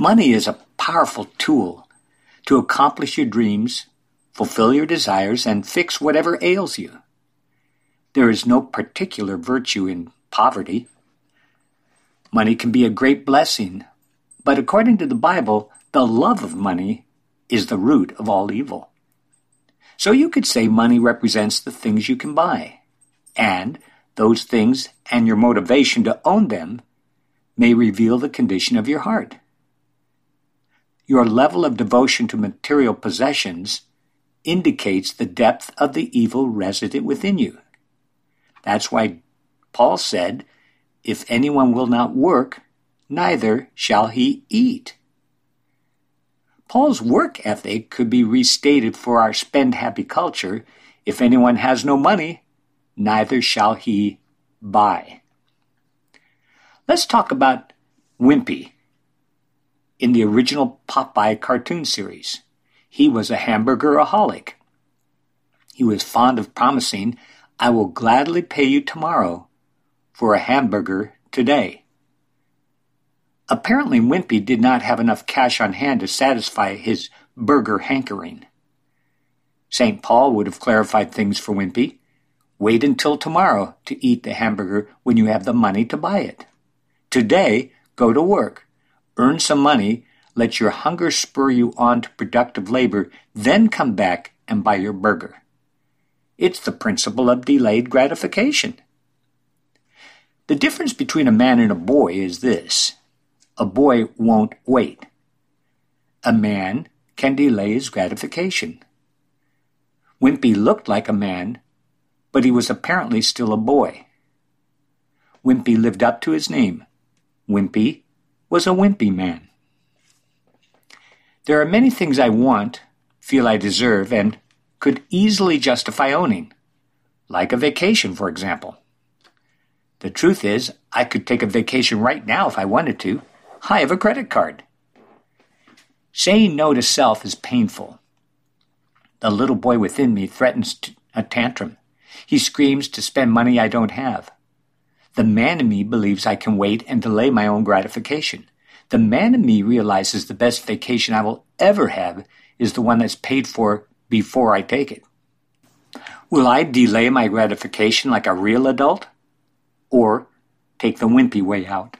Money is a powerful tool to accomplish your dreams, fulfill your desires, and fix whatever ails you. There is no particular virtue in poverty. Money can be a great blessing, but according to the Bible, the love of money is the root of all evil. So you could say money represents the things you can buy, and those things and your motivation to own them may reveal the condition of your heart. Your level of devotion to material possessions indicates the depth of the evil resident within you. That's why Paul said, If anyone will not work, neither shall he eat. Paul's work ethic could be restated for our spend happy culture if anyone has no money, neither shall he buy. Let's talk about Wimpy in the original Popeye cartoon series. He was a hamburgeraholic. He was fond of promising, I will gladly pay you tomorrow for a hamburger today. Apparently, Wimpy did not have enough cash on hand to satisfy his burger hankering. St. Paul would have clarified things for Wimpy. Wait until tomorrow to eat the hamburger when you have the money to buy it. Today, go to work, earn some money, let your hunger spur you on to productive labor, then come back and buy your burger. It's the principle of delayed gratification. The difference between a man and a boy is this a boy won't wait. A man can delay his gratification. Wimpy looked like a man, but he was apparently still a boy. Wimpy lived up to his name. Wimpy was a wimpy man. There are many things I want, feel I deserve, and could easily justify owning, like a vacation, for example. The truth is, I could take a vacation right now if I wanted to. I have a credit card. Saying no to self is painful. The little boy within me threatens a tantrum. He screams to spend money I don't have. The man in me believes I can wait and delay my own gratification. The man in me realizes the best vacation I will ever have is the one that's paid for before I take it. Will I delay my gratification like a real adult? Or take the wimpy way out?